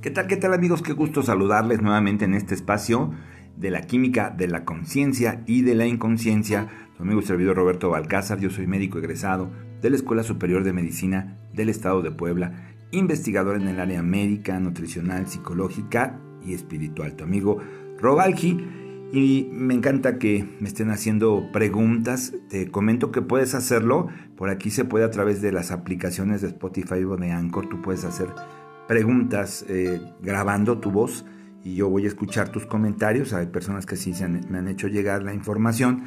¿Qué tal, qué tal amigos? Qué gusto saludarles nuevamente en este espacio de la química de la conciencia y de la inconsciencia. Su amigo y servidor Roberto Balcázar, yo soy médico egresado de la Escuela Superior de Medicina del Estado de Puebla, investigador en el área médica, nutricional, psicológica y espiritual. Tu amigo Robalji. Y me encanta que me estén haciendo preguntas. Te comento que puedes hacerlo. Por aquí se puede a través de las aplicaciones de Spotify o de Anchor. Tú puedes hacer preguntas eh, grabando tu voz y yo voy a escuchar tus comentarios. Hay personas que sí me han hecho llegar la información.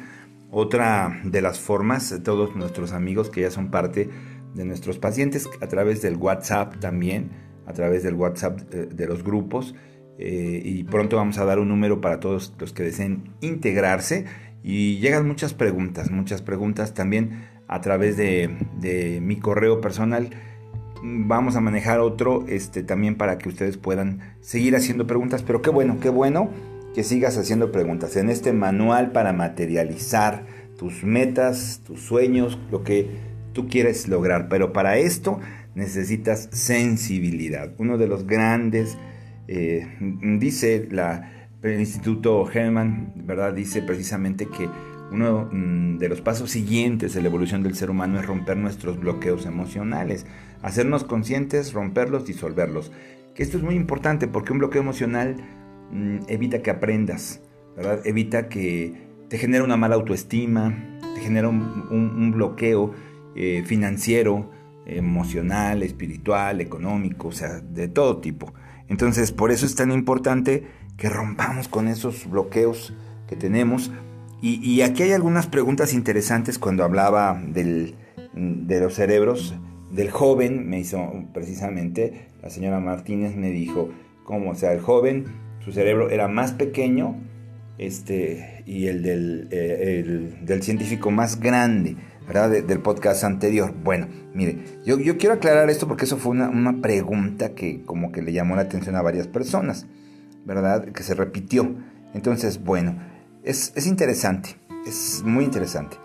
Otra de las formas, todos nuestros amigos que ya son parte de nuestros pacientes, a través del WhatsApp también, a través del WhatsApp eh, de los grupos. Eh, y pronto vamos a dar un número para todos los que deseen integrarse. Y llegan muchas preguntas, muchas preguntas también a través de mi correo personal vamos a manejar otro este, también para que ustedes puedan seguir haciendo preguntas. Pero qué bueno, qué bueno que sigas haciendo preguntas. En este manual para materializar tus metas, tus sueños, lo que tú quieres lograr. Pero para esto necesitas sensibilidad. Uno de los grandes, eh, dice la, el Instituto Herman, ¿verdad? Dice precisamente que uno mm, de los pasos siguientes de la evolución del ser humano es romper nuestros bloqueos emocionales, hacernos conscientes, romperlos, disolverlos. Que esto es muy importante porque un bloqueo emocional mm, evita que aprendas, ¿verdad? Evita que te genere una mala autoestima, te genera un, bloqueo eh, financiero, emocional, espiritual, económico, o sea, de todo tipo. Entonces, por eso es tan importante que rompamos con esos bloqueos que tenemos y, aquí hay algunas preguntas interesantes cuando hablaba del, de los cerebros del joven, me hizo precisamente, la señora Martínez me dijo, ¿cómo? O sea, el joven, su cerebro era más pequeño este, y el del, eh, del científico más grande, ¿verdad? del podcast anterior. Bueno, mire, yo, yo, quiero aclarar esto porque eso fue una, una pregunta que como que le llamó la atención a varias personas, ¿verdad? Que se repitió. Entonces, bueno. Es, interesante, es muy interesante.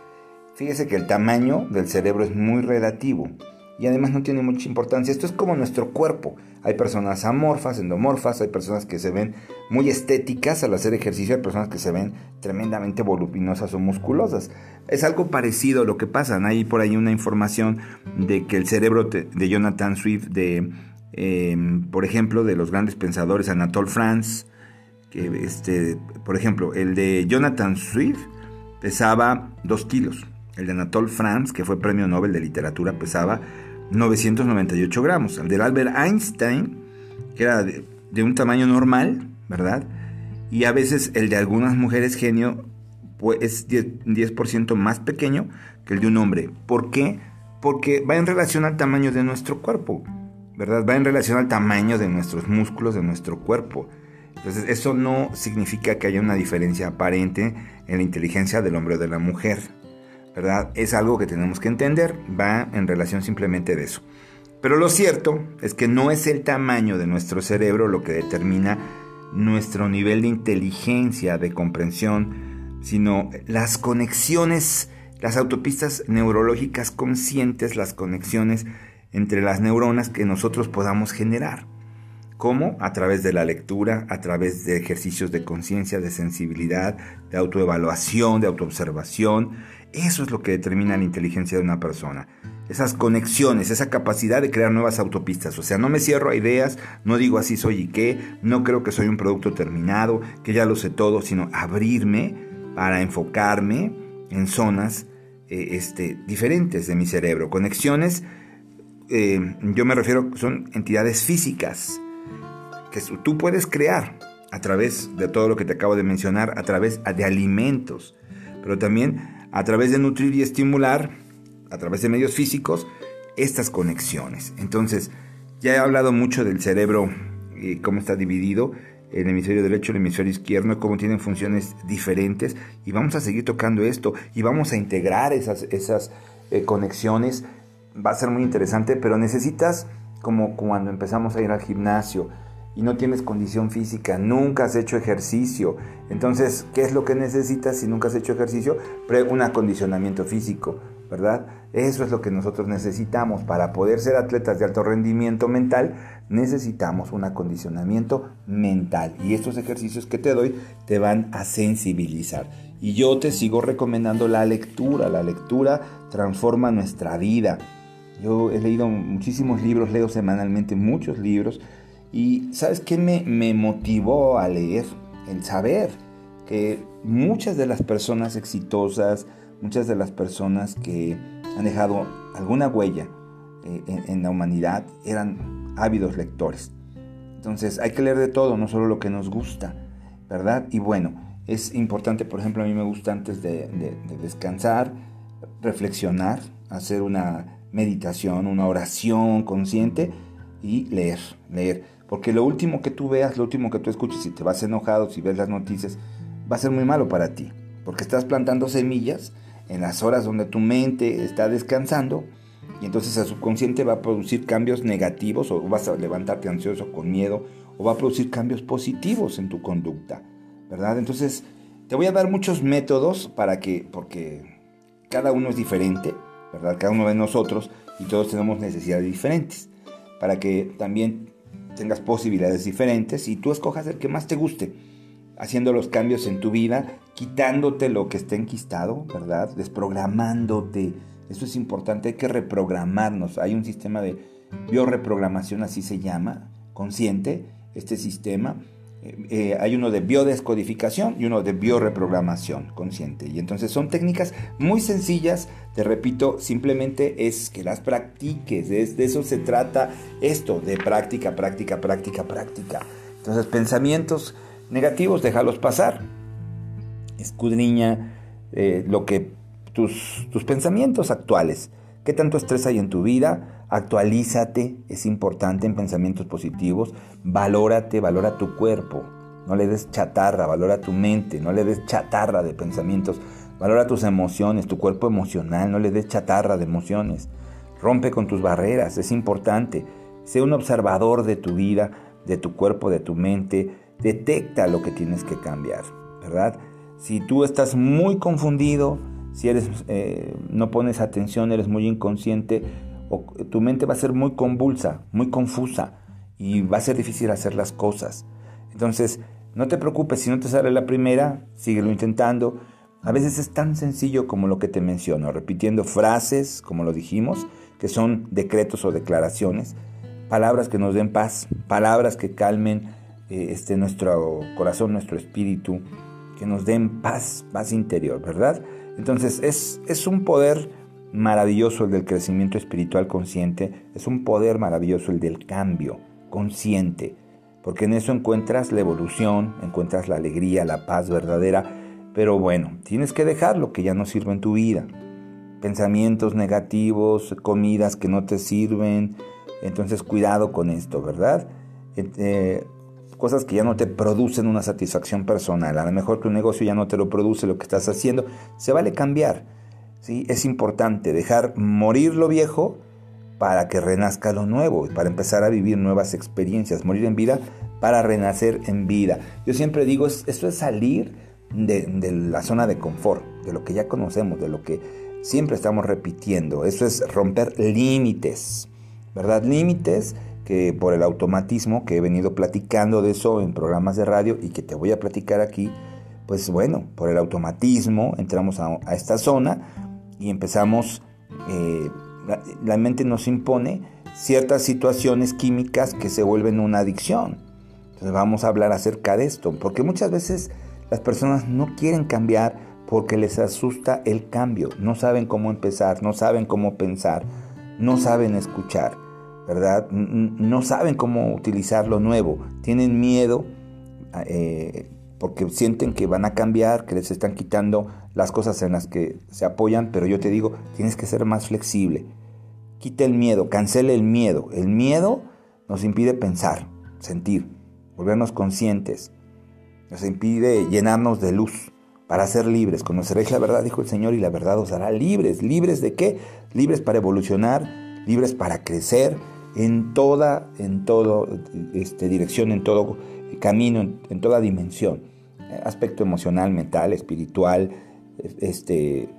Fíjese que el tamaño del cerebro es muy relativo y además no tiene mucha importancia. Esto es como nuestro cuerpo. Hay personas amorfas, endomorfas, hay personas que se ven muy estéticas al hacer ejercicio, hay personas que se ven tremendamente voluminosas o musculosas. Es algo parecido a lo que pasa. Hay por ahí una información de que el cerebro de Jonathan Swift, de, em, por ejemplo, de los grandes pensadores Anatole France, que este, por ejemplo, el de Jonathan Swift pesaba 2 kilos. El de Anatole France, que fue premio Nobel de Literatura, pesaba 998 gramos. El de Albert Einstein, que era de, un tamaño normal, ¿verdad? Y a veces el de algunas mujeres genio pues, es 10%, más pequeño que el de un hombre. ¿Por qué? Porque va en relación al tamaño de nuestro cuerpo, ¿verdad? Va en relación al tamaño de nuestros músculos, de nuestro cuerpo. Entonces, eso no significa que haya una diferencia aparente en la inteligencia del hombre o de la mujer, ¿verdad? Es algo que tenemos que entender, va en relación simplemente de eso. Pero lo cierto es que no es el tamaño de nuestro cerebro lo que determina nuestro nivel de inteligencia, de comprensión, sino las conexiones, las autopistas neurológicas conscientes, las conexiones entre las neuronas que nosotros podamos generar. ¿Cómo? A través de la lectura, a través de ejercicios de conciencia, de sensibilidad, de autoevaluación, de autoobservación. Eso es lo que determina la inteligencia de una persona. Esas conexiones, esa capacidad de crear nuevas autopistas. O sea, no me cierro a ideas, no digo así soy y qué, no creo que soy un producto terminado, que ya lo sé todo, sino abrirme para enfocarme en zonas eh, este, diferentes de mi cerebro. Conexiones, eh, yo me refiero, son entidades físicas que tú puedes crear a través de todo lo que te acabo de mencionar, a través de alimentos, pero también a través de nutrir y estimular, a través de medios físicos, estas conexiones. Entonces, ya he hablado mucho del cerebro y cómo está dividido, el hemisferio derecho, el hemisferio izquierdo, cómo tienen funciones diferentes, y vamos a seguir tocando esto, y vamos a integrar esas, esas eh, conexiones. Va a ser muy interesante, pero necesitas, como cuando empezamos a ir al gimnasio, y no tienes condición física, nunca has hecho ejercicio. Entonces, ¿qué es lo que necesitas si nunca has hecho ejercicio? Un acondicionamiento físico, ¿verdad? Eso es lo que nosotros necesitamos. Para poder ser atletas de alto rendimiento mental, necesitamos un acondicionamiento mental. Y estos ejercicios que te doy te van a sensibilizar. Y yo te sigo recomendando la lectura. La lectura transforma nuestra vida. Yo he leído muchísimos libros, leo semanalmente muchos libros. Y ¿sabes qué me, motivó a leer? El saber que muchas de las personas exitosas, muchas de las personas que han dejado alguna huella eh, en, la humanidad eran ávidos lectores. Entonces hay que leer de todo, no solo lo que nos gusta, ¿verdad? Y bueno, es importante, por ejemplo, a mí me gusta antes de, descansar, reflexionar, hacer una meditación, una oración consciente y leer, leer. Porque lo último que tú veas, lo último que tú escuches, si te vas enojado, si ves las noticias, va a ser muy malo para ti. Porque estás plantando semillas en las horas donde tu mente está descansando y entonces el subconsciente va a producir cambios negativos o vas a levantarte ansioso con miedo o va a producir cambios positivos en tu conducta, ¿verdad? Entonces te voy a dar muchos métodos para que, porque cada uno es diferente, ¿verdad? Cada uno de nosotros y todos tenemos necesidades diferentes, para que también tengas posibilidades diferentes y tú escojas el que más te guste haciendo los cambios en tu vida, quitándote lo que está enquistado, ¿verdad? Desprogramándote. Eso es importante, hay que reprogramarnos. Hay un sistema de bioreprogramación, así se llama, consciente, este sistema. Eh, eh, hay uno de biodescodificación y uno de bioreprogramación consciente. Y entonces son técnicas muy sencillas, te repito, simplemente es que las practiques, de eso se trata esto, de práctica, práctica, práctica, práctica. Entonces pensamientos negativos, déjalos pasar. Escudriña eh, lo que tus, tus pensamientos actuales. ¿Qué tanto estrés hay en tu vida? Actualízate, es importante en pensamientos positivos. Valórate, valora tu cuerpo. No le des chatarra, valora tu mente, no le des chatarra de pensamientos. Valora tus emociones, tu cuerpo emocional, no le des chatarra de emociones. Rompe con tus barreras, es importante. Sé un observador de tu vida, de tu cuerpo, de tu mente detecta lo que tienes que cambiar, ¿verdad? Si tú estás muy confundido, si eres, eh, no pones atención, eres muy inconsciente, tu mente va a ser muy convulsa, muy confusa y va a ser difícil hacer las cosas. Entonces, no te preocupes, si no te sale la primera, síguelo intentando. A veces es tan sencillo como lo que te menciono, repitiendo frases, como lo dijimos, que son decretos o declaraciones, palabras que nos den paz, palabras que calmen eh, este, nuestro corazón, nuestro espíritu, que nos den paz, paz interior, ¿verdad? Entonces es, es un poder maravilloso el del crecimiento espiritual consciente, es un poder maravilloso el del cambio consciente, porque en eso encuentras la evolución, encuentras la alegría, la paz verdadera, pero bueno, tienes que dejar lo que ya no sirve en tu vida. Pensamientos negativos, comidas que no te sirven, entonces cuidado con esto, ¿verdad? Eh, cosas que ya no te producen una satisfacción personal. A lo mejor tu negocio ya no te lo produce lo que estás haciendo. Se vale cambiar. ¿Sí? Es importante dejar morir lo viejo para que renazca lo nuevo para empezar a vivir nuevas experiencias. Morir en vida para renacer en vida. Yo siempre digo, esto es salir de la zona de confort, de lo que ya conocemos, de lo que siempre estamos repitiendo. Eso es romper límites, ¿verdad? Límites que por el automatismo que he venido platicando de eso en programas de radio y que te voy a platicar aquí, pues bueno, por el automatismo entramos a, esta zona y empezamos, eh, la, mente nos impone ciertas situaciones químicas que se vuelven una adicción. Entonces vamos a hablar acerca de esto, porque muchas veces las personas no quieren cambiar porque les asusta el cambio, no saben cómo empezar, no saben cómo pensar, no saben escuchar. ¿verdad? No saben cómo utilizar lo nuevo, tienen miedo eh, porque sienten que van a cambiar, que les están quitando las cosas en las que se apoyan, pero yo te digo, tienes que ser más flexible. Quita el miedo, cancele el miedo. El miedo nos impide pensar, sentir, volvernos conscientes, nos impide llenarnos de luz para ser libres. Conoceréis la verdad, dijo el Señor, y la verdad os hará libres. ¿Libres de qué? Libres para evolucionar, libres para crecer, en toda, en todo, este, dirección, en todo camino, en, toda dimensión. Aspecto emocional, mental, espiritual, este,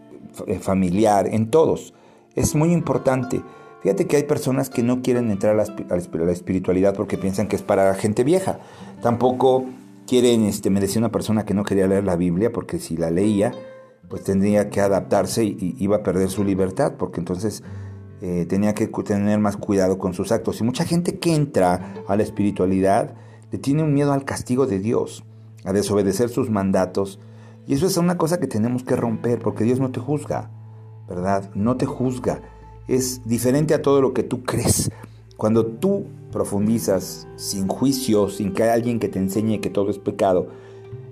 eh, familiar, en todos. Es muy importante. Fíjate que hay personas que no quieren entrar a la, espiritualidad porque piensan que es para gente vieja. Tampoco quieren, este, me decía una persona que no quería leer la Biblia porque si la leía, pues tendría que adaptarse y, iba a perder su libertad porque entonces eh, tenía que tener más cuidado con sus actos. Y mucha gente que entra a la espiritualidad le tiene un miedo al castigo de Dios, a desobedecer sus mandatos. Y eso es una cosa que tenemos que romper porque Dios no te juzga, ¿verdad? No te juzga es diferente a todo lo que tú crees. Cuando tú profundizas sin juicio, sin que haya alguien que te enseñe que todo es pecado,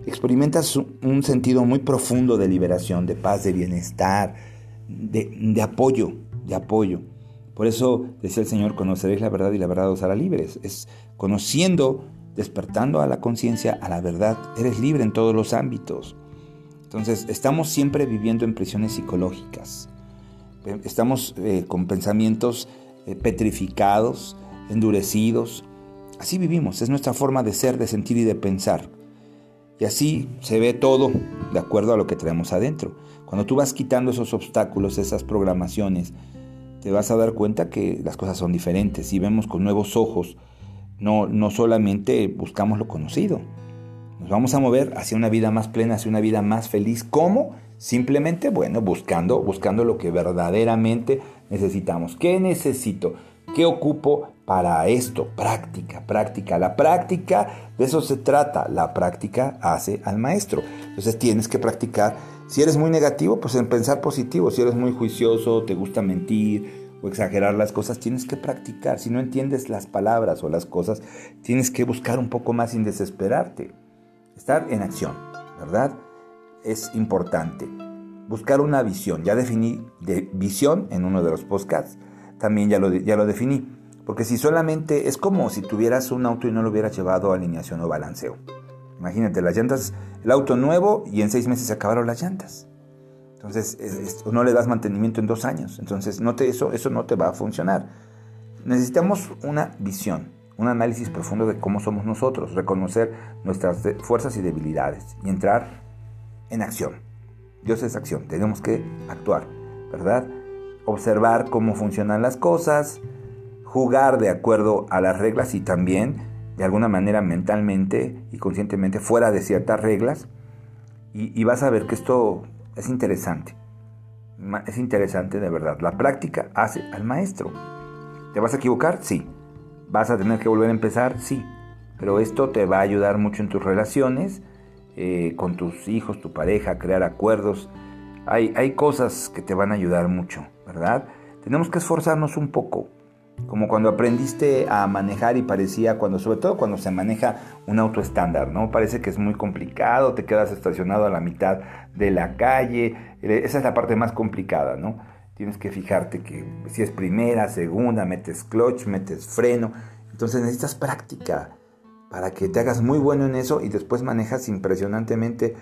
experimentas un sentido muy profundo de liberación, de paz, de bienestar, de, apoyo, de apoyo. Por eso decía el Señor, conoceréis la verdad y la verdad os hará libres. Es conociendo, despertando a la conciencia, a la verdad, eres libre en todos los ámbitos. Entonces, estamos siempre viviendo en prisiones psicológicas. Estamos eh, con pensamientos eh, petrificados, endurecidos. Así vivimos, es nuestra forma de ser, de sentir y de pensar. Y así se ve todo de acuerdo a lo que traemos adentro. Cuando tú vas quitando esos obstáculos, esas programaciones, te vas a dar cuenta que las cosas son diferentes y vemos con nuevos ojos. No, no solamente buscamos lo conocido, nos vamos a mover hacia una vida más plena, hacia una vida más feliz. ¿Cómo? Simplemente, bueno, buscando, buscando lo que verdaderamente necesitamos. ¿Qué necesito? ¿Qué ocupo para esto? Práctica, práctica. La práctica, de eso se trata. La práctica hace al maestro. Entonces tienes que practicar. Si eres muy negativo, pues en pensar positivo. Si eres muy juicioso, te gusta mentir o exagerar las cosas, tienes que practicar. Si no entiendes las palabras o las cosas, tienes que buscar un poco más sin desesperarte. Estar en acción, ¿verdad? es importante. Buscar una visión. Ya definí de visión en uno de los podcasts. También ya lo, ya lo definí. Porque si solamente es como si tuvieras un auto y no lo hubieras llevado a alineación o balanceo. Imagínate, las llantas, el auto nuevo y en seis meses se acabaron las llantas. Entonces, no le das mantenimiento en dos años. Entonces, no te, eso, eso no te va a funcionar. Necesitamos una visión, un análisis profundo de cómo somos nosotros, reconocer nuestras fuerzas y debilidades y entrar en acción. Dios es acción, tenemos que actuar, ¿verdad? Observar cómo funcionan las cosas, jugar de acuerdo a las reglas y también de alguna manera mentalmente y conscientemente fuera de ciertas reglas. Y, vas a ver que esto es interesante. Es interesante de verdad. La práctica hace al maestro. ¿Te vas a equivocar? Sí. ¿Vas a tener que volver a empezar? Sí. Pero esto te va a ayudar mucho en tus relaciones eh, con tus hijos, tu pareja, crear acuerdos. Hay, hay cosas que te van a ayudar mucho, ¿verdad? Tenemos que esforzarnos un poco, como cuando aprendiste a manejar y parecía, cuando, sobre todo cuando se maneja un auto estándar, ¿no? Parece que es muy complicado, te quedas estacionado a la mitad de la calle, eh, esa es la parte más complicada, ¿no? Tienes que fijarte que si es primera, segunda, metes clutch, metes freno, entonces necesitas práctica, para que te hagas muy bueno en eso y después manejas impresionantemente,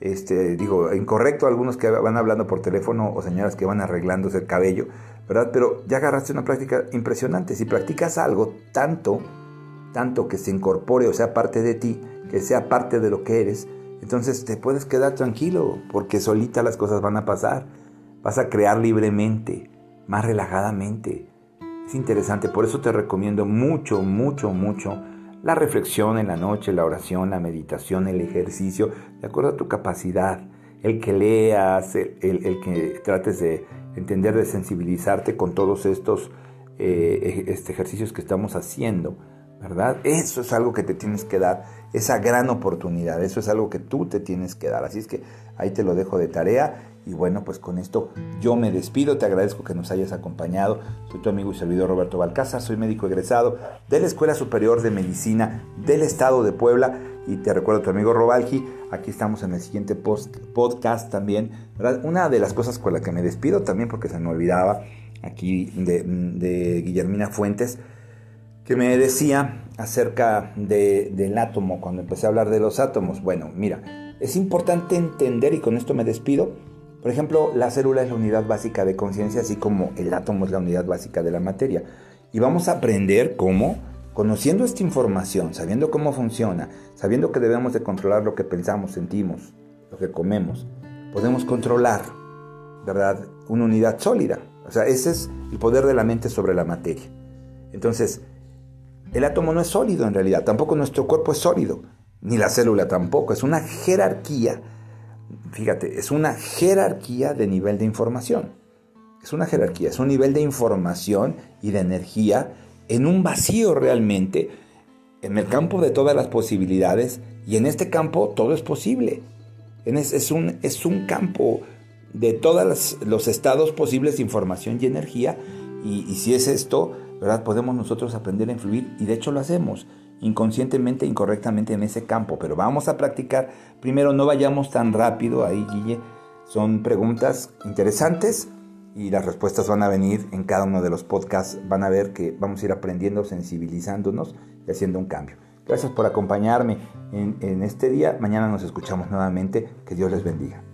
este, digo, incorrecto algunos que van hablando por teléfono o señoras que van arreglándose el cabello, ¿verdad? Pero ya agarraste una práctica impresionante. Si practicas algo tanto, tanto que se incorpore o sea parte de ti, que sea parte de lo que eres, entonces te puedes quedar tranquilo porque solita las cosas van a pasar. Vas a crear libremente, más relajadamente. Es interesante, por eso te recomiendo mucho, mucho, mucho la reflexión en la noche, la oración, la meditación, el ejercicio, de acuerdo a tu capacidad, el que leas, el, que trates de entender, de sensibilizarte con todos estos eh, este, ejercicios que estamos haciendo, ¿verdad? Eso es algo que te tienes que dar, esa gran oportunidad, eso es algo que tú te tienes que dar. Así es que ahí te lo dejo de tarea y bueno, pues con esto yo me despido, te agradezco que nos hayas acompañado. Soy tu amigo y servidor Roberto Balcázar, soy médico egresado de la Escuela Superior de Medicina del Estado de Puebla y te recuerdo a tu amigo Robalgi, aquí estamos en el siguiente post, podcast también. Una de las cosas con la que me despido también porque se me olvidaba aquí de, de Guillermina Fuentes, que me decía acerca de, del átomo, cuando empecé a hablar de los átomos. Bueno, mira, es importante entender, y con esto me despido, por ejemplo, la célula es la unidad básica de conciencia, así como el átomo es la unidad básica de la materia. Y vamos a aprender cómo, conociendo esta información, sabiendo cómo funciona, sabiendo que debemos de controlar lo que pensamos, sentimos, lo que comemos, podemos controlar ¿verdad? Una unidad sólida. O sea, ese es el poder de la mente sobre la materia. Entonces, el átomo no es sólido en realidad, tampoco nuestro cuerpo es sólido, ni la célula tampoco, es una jerarquía. Fíjate, es una jerarquía de nivel de información. Es una jerarquía, es un nivel de información y de energía en un vacío realmente, en el campo de todas las posibilidades, y en este campo todo es posible. Es, un, es un campo de todos los estados posibles de información y energía, y, si es esto, ¿verdad? Podemos nosotros aprender a influir, y de hecho lo hacemos, inconscientemente, incorrectamente en ese campo, pero vamos a practicar. Primero, no vayamos tan rápido ahí, Guille. Son preguntas interesantes y las respuestas van a venir en cada uno de los podcasts. Van a ver que vamos a ir aprendiendo, sensibilizándonos y haciendo un cambio. Gracias por acompañarme en, en este día. Mañana nos escuchamos nuevamente. Que Dios les bendiga.